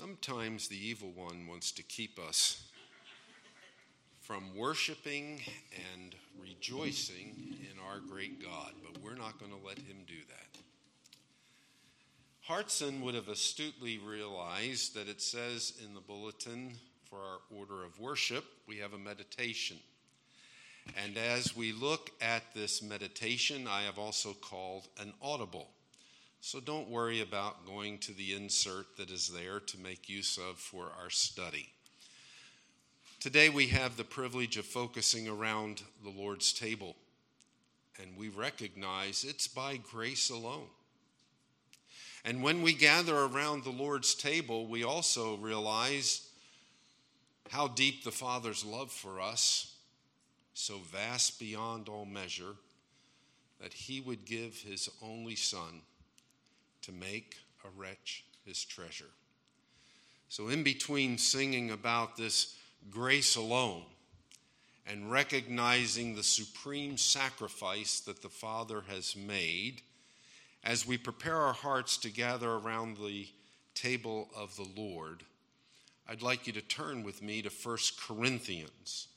Sometimes the evil one wants to keep us from worshiping and rejoicing in our great God, but we're not going to let him do that. Hartson would have astutely realized that it says in the bulletin for our order of worship, we have a meditation. And as we look at this meditation, I have also called an audible. So don't worry about going to the insert that is there to make use of for our study. Today we have the privilege of focusing around the Lord's table, and we recognize it's by grace alone. And when we gather around the Lord's table, we also realize how deep the Father's love for us, so vast beyond all measure, that He would give His only Son to make a wretch his treasure. So, in between singing about this grace alone and recognizing the supreme sacrifice that the Father has made, as we prepare our hearts to gather around the table of the Lord, I'd like you to turn with me to 1 Corinthians.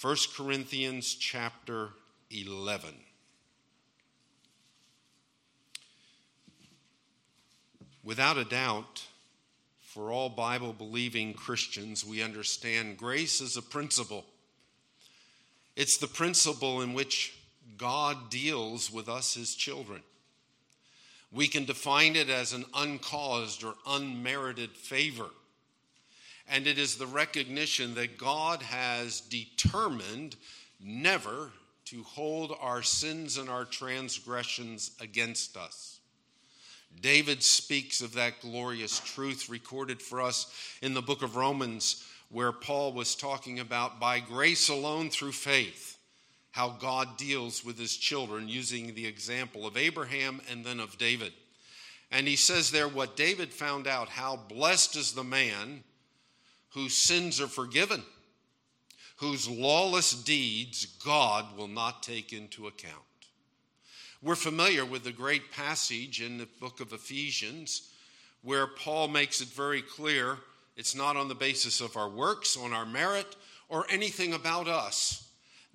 1 Corinthians chapter 11. Without a doubt, for all Bible believing Christians, we understand grace is a principle. It's the principle in which God deals with us, his children. We can define it as an uncaused or unmerited favor. And it is the recognition that God has determined never to hold our sins and our transgressions against us. David speaks of that glorious truth recorded for us in the book of Romans, where Paul was talking about by grace alone through faith, how God deals with his children using the example of Abraham and then of David. And he says there, what David found out, how blessed is the man whose sins are forgiven, whose lawless deeds God will not take into account. We're familiar with the great passage in the book of Ephesians where Paul makes it very clear it's not on the basis of our works, on our merit, or anything about us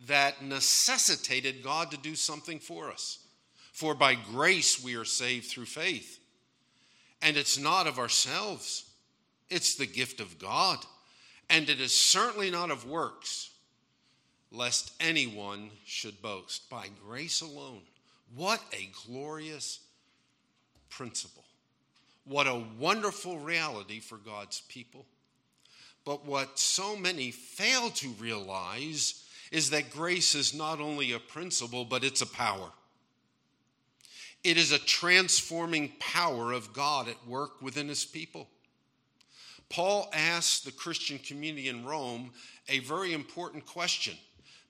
that necessitated God to do something for us. For by grace we are saved through faith. And it's not of ourselves, it's the gift of God. And it is certainly not of works, lest anyone should boast. By grace alone what a glorious principle. What a wonderful reality for God's people. But what so many fail to realize is that grace is not only a principle, but it's a power. It is a transforming power of God at work within his people. Paul asked the Christian community in Rome a very important question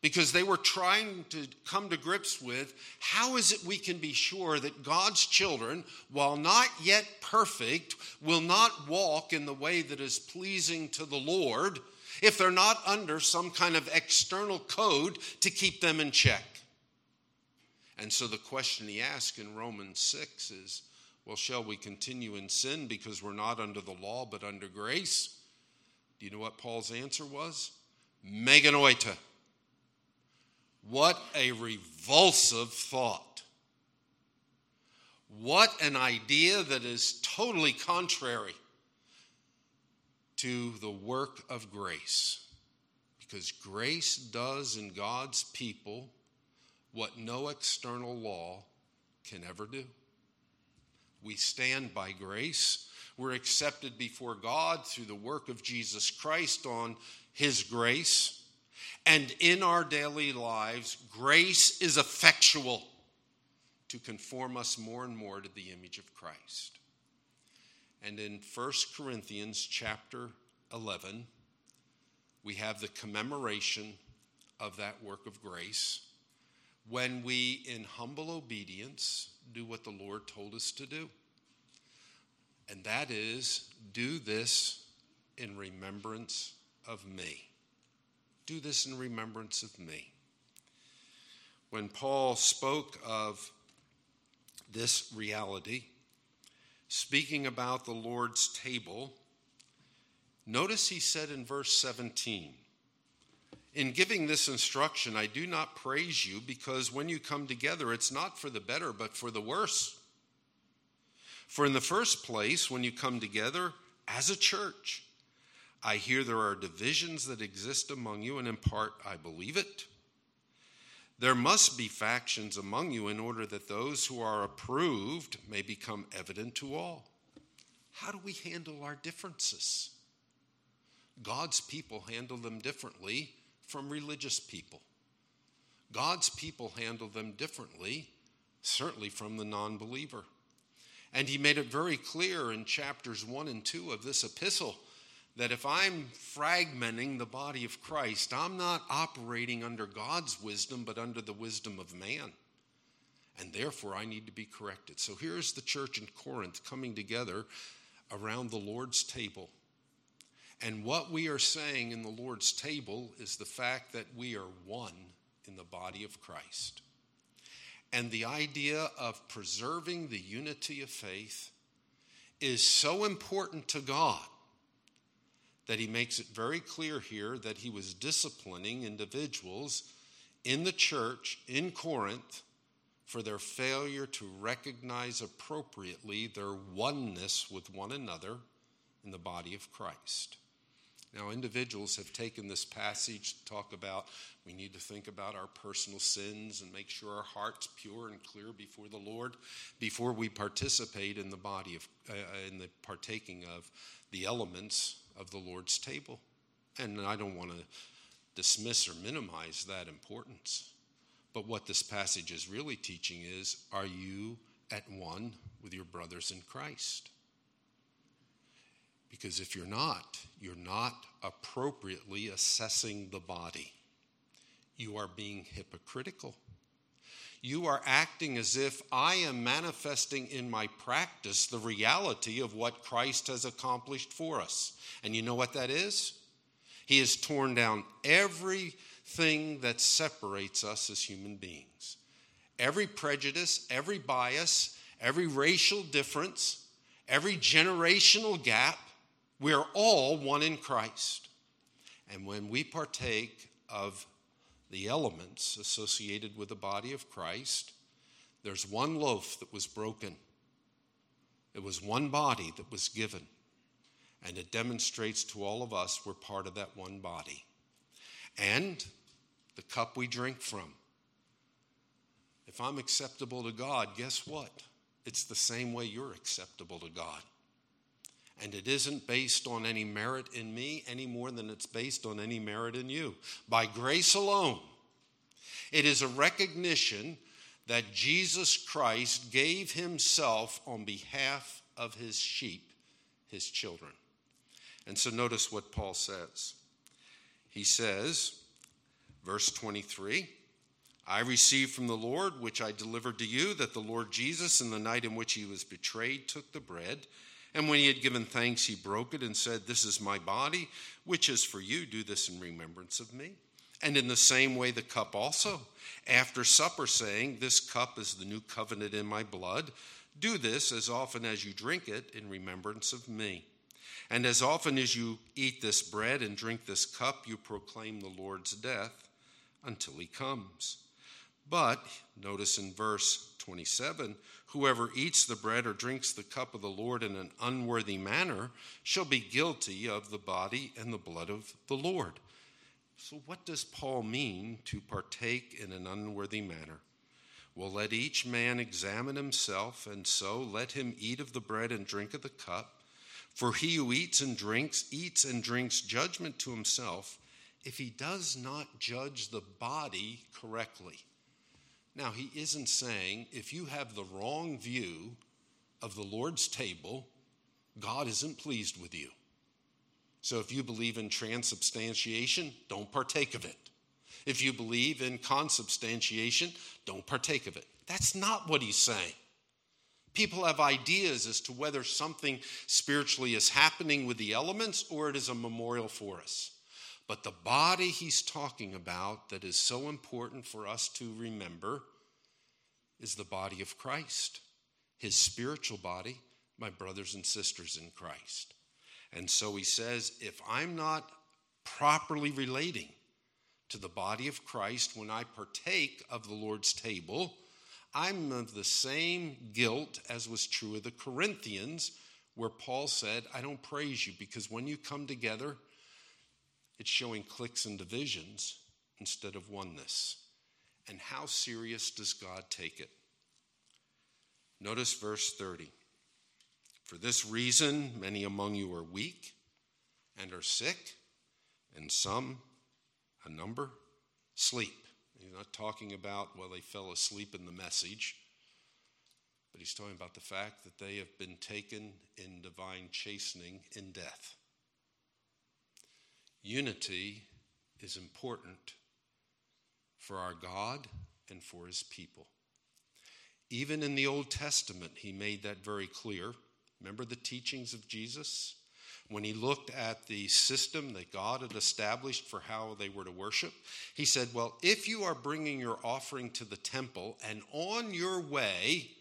because they were trying to come to grips with how is it we can be sure that God's children, while not yet perfect, will not walk in the way that is pleasing to the Lord if they're not under some kind of external code to keep them in check. And so the question he asked in Romans 6 is well, shall we continue in sin because we're not under the law but under grace? Do you know what Paul's answer was? Me genoito what a revulsive thought. What an idea that is totally contrary to the work of grace. Because grace does in God's people what no external law can ever do. We stand by grace. We're accepted before God through the work of Jesus Christ on His grace. And in our daily lives, grace is effectual to conform us more and more to the image of Christ. And in 1 Corinthians chapter 11, we have the commemoration of that work of grace when we, in humble obedience, do what the Lord told us to do. And that is, do this in remembrance of me. Do this in remembrance of me. When Paul spoke of this reality, speaking about the Lord's table, Notice he said in verse 17, In giving this instruction, I do not praise you because when you come together, it's not for the better, but for the worse. For in the first place, when you come together as a church, I hear there are divisions that exist among you, and in part I believe it. There must be factions among you in order that those who are approved may become evident to all. How do we handle our differences? God's people handle them differently from religious people. God's people handle them differently, certainly from the non believer. And he made it very clear in chapters 1 and 2 of this epistle that if I'm fragmenting the body of Christ, I'm not operating under God's wisdom, but under the wisdom of man. And therefore, I need to be corrected. So here's the church in Corinth coming together around the Lord's table. And what we are saying in the Lord's table is the fact that we are one in the body of Christ. And the idea of preserving the unity of faith is so important to God that he makes it very clear here that he was disciplining individuals in the church in Corinth for their failure to recognize appropriately their oneness with one another in the body of Christ. Now, individuals have taken this passage to talk about we need to think about our personal sins and make sure our heart's pure and clear before the Lord before we participate in the body of, uh, in the partaking of the elements of the Lord's table. And I don't want to dismiss or minimize that importance. But what this passage is really teaching is are you at one with your brothers in Christ? Because if you're not, you're not appropriately assessing the body. You are being hypocritical. You are acting as if I am manifesting in my practice the reality of what Christ has accomplished for us. And you know what that is? He has torn down everything that separates us as human beings. Every prejudice, every bias, every racial difference, every generational gap, we're all one in Christ. And when we partake of the elements associated with the body of Christ, there's one loaf that was broken. It was one body that was given. And it demonstrates to all of us we're part of that one body. And the cup we drink from. If I'm acceptable to God, guess what? It's the same way you're acceptable to God. And it isn't based on any merit in me any more than it's based on any merit in you. By grace alone, it is a recognition that Jesus Christ gave himself on behalf of his sheep, his children. And so notice what Paul says. He says, verse 23 I received from the Lord, which I delivered to you, that the Lord Jesus, in the night in which he was betrayed, took the bread. And when he had given thanks, he broke it and said, This is my body, which is for you. Do this in remembrance of me. And in the same way, the cup also, after supper, saying, This cup is the new covenant in my blood. Do this as often as you drink it in remembrance of me. And as often as you eat this bread and drink this cup, you proclaim the Lord's death until he comes. But, notice in verse 27 Whoever eats the bread or drinks the cup of the Lord in an unworthy manner shall be guilty of the body and the blood of the Lord. So, what does Paul mean to partake in an unworthy manner? Well, let each man examine himself, and so let him eat of the bread and drink of the cup. For he who eats and drinks, eats and drinks judgment to himself if he does not judge the body correctly. Now, he isn't saying if you have the wrong view of the Lord's table, God isn't pleased with you. So if you believe in transubstantiation, don't partake of it. If you believe in consubstantiation, don't partake of it. That's not what he's saying. People have ideas as to whether something spiritually is happening with the elements or it is a memorial for us. But the body he's talking about that is so important for us to remember is the body of Christ, his spiritual body, my brothers and sisters in Christ. And so he says, if I'm not properly relating to the body of Christ when I partake of the Lord's table, I'm of the same guilt as was true of the Corinthians, where Paul said, I don't praise you because when you come together, it's showing cliques and divisions instead of oneness. And how serious does God take it? Notice verse 30. For this reason, many among you are weak and are sick, and some, a number, sleep. He's not talking about, well, they fell asleep in the message, but he's talking about the fact that they have been taken in divine chastening in death. Unity is important for our God and for his people. Even in the Old Testament, he made that very clear. Remember the teachings of Jesus? When he looked at the system that God had established for how they were to worship, he said, Well, if you are bringing your offering to the temple and on your way,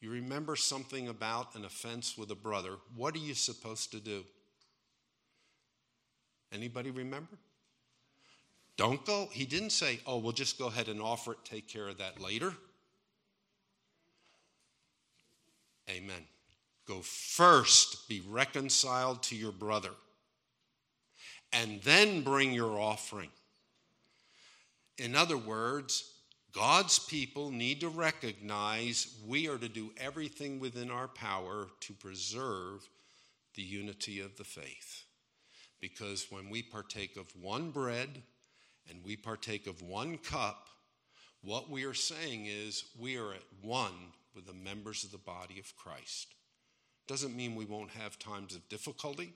you remember something about an offense with a brother, what are you supposed to do? Anybody remember? Don't go. He didn't say, oh, we'll just go ahead and offer it, take care of that later. Amen. Go first, be reconciled to your brother, and then bring your offering. In other words, God's people need to recognize we are to do everything within our power to preserve the unity of the faith. Because when we partake of one bread and we partake of one cup, what we are saying is we are at one with the members of the body of Christ. Doesn't mean we won't have times of difficulty.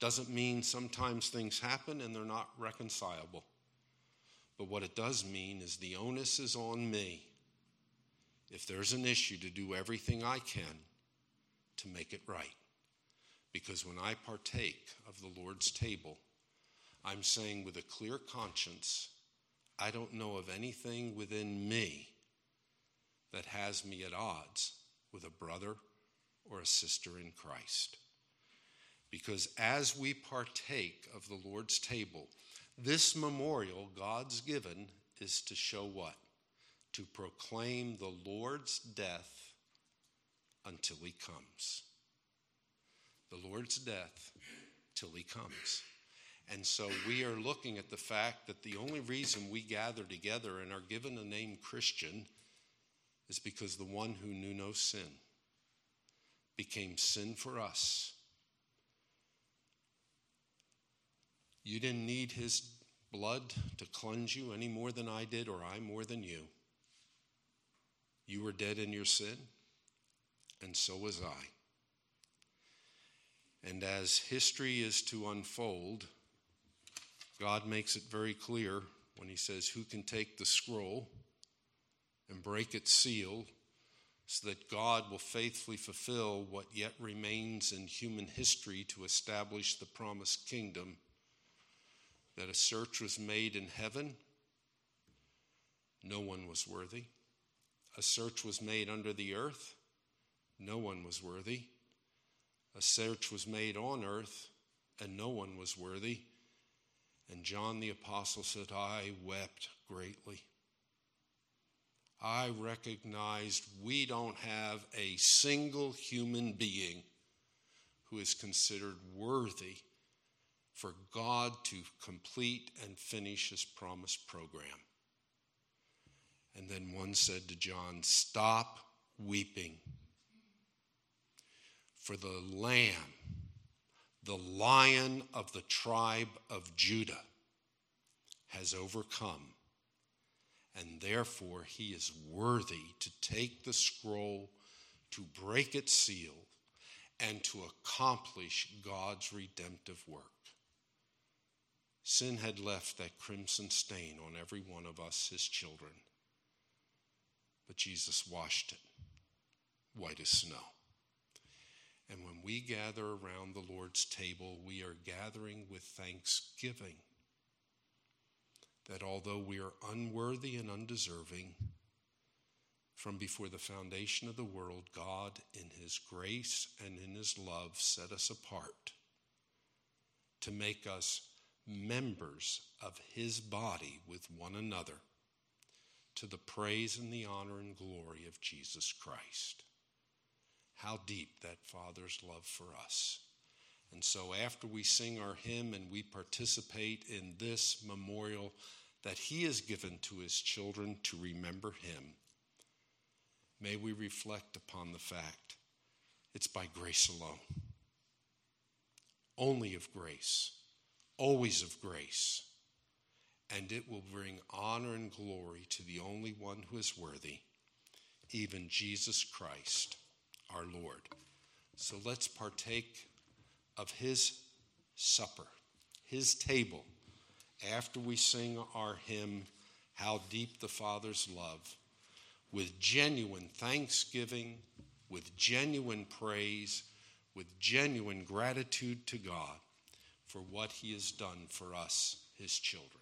Doesn't mean sometimes things happen and they're not reconcilable. But what it does mean is the onus is on me, if there's an issue, to do everything I can to make it right. Because when I partake of the Lord's table, I'm saying with a clear conscience, I don't know of anything within me that has me at odds with a brother or a sister in Christ. Because as we partake of the Lord's table, this memorial God's given is to show what? To proclaim the Lord's death until he comes. The Lord's death till he comes. And so we are looking at the fact that the only reason we gather together and are given the name Christian is because the one who knew no sin became sin for us. You didn't need his blood to cleanse you any more than I did, or I more than you. You were dead in your sin, and so was I. And as history is to unfold, God makes it very clear when he says, Who can take the scroll and break its seal so that God will faithfully fulfill what yet remains in human history to establish the promised kingdom? That a search was made in heaven, no one was worthy. A search was made under the earth, no one was worthy. A search was made on earth, and no one was worthy. And John the Apostle said, I wept greatly. I recognized we don't have a single human being who is considered worthy for God to complete and finish his promised program. And then one said to John, Stop weeping. For the Lamb the lion of the tribe of Judah has overcome, and therefore he is worthy to take the scroll, to break its seal, and to accomplish God's redemptive work. Sin had left that crimson stain on every one of us, his children, but Jesus washed it white as snow. And when we gather around the Lord's table, we are gathering with thanksgiving that although we are unworthy and undeserving, from before the foundation of the world, God, in His grace and in His love, set us apart to make us members of his body with one another to the praise and the honor and glory of Jesus Christ. How deep that Father's love for us. And so, after we sing our hymn and we participate in this memorial that He has given to His children to remember Him, may we reflect upon the fact it's by grace alone, only of grace, always of grace, and it will bring honor and glory to the only one who is worthy, even Jesus Christ, our Lord. So let's partake of his supper, his table, after we sing our hymn, How Deep the Father's Love, with genuine thanksgiving, with genuine praise, with genuine gratitude to God for what he has done for us, his children.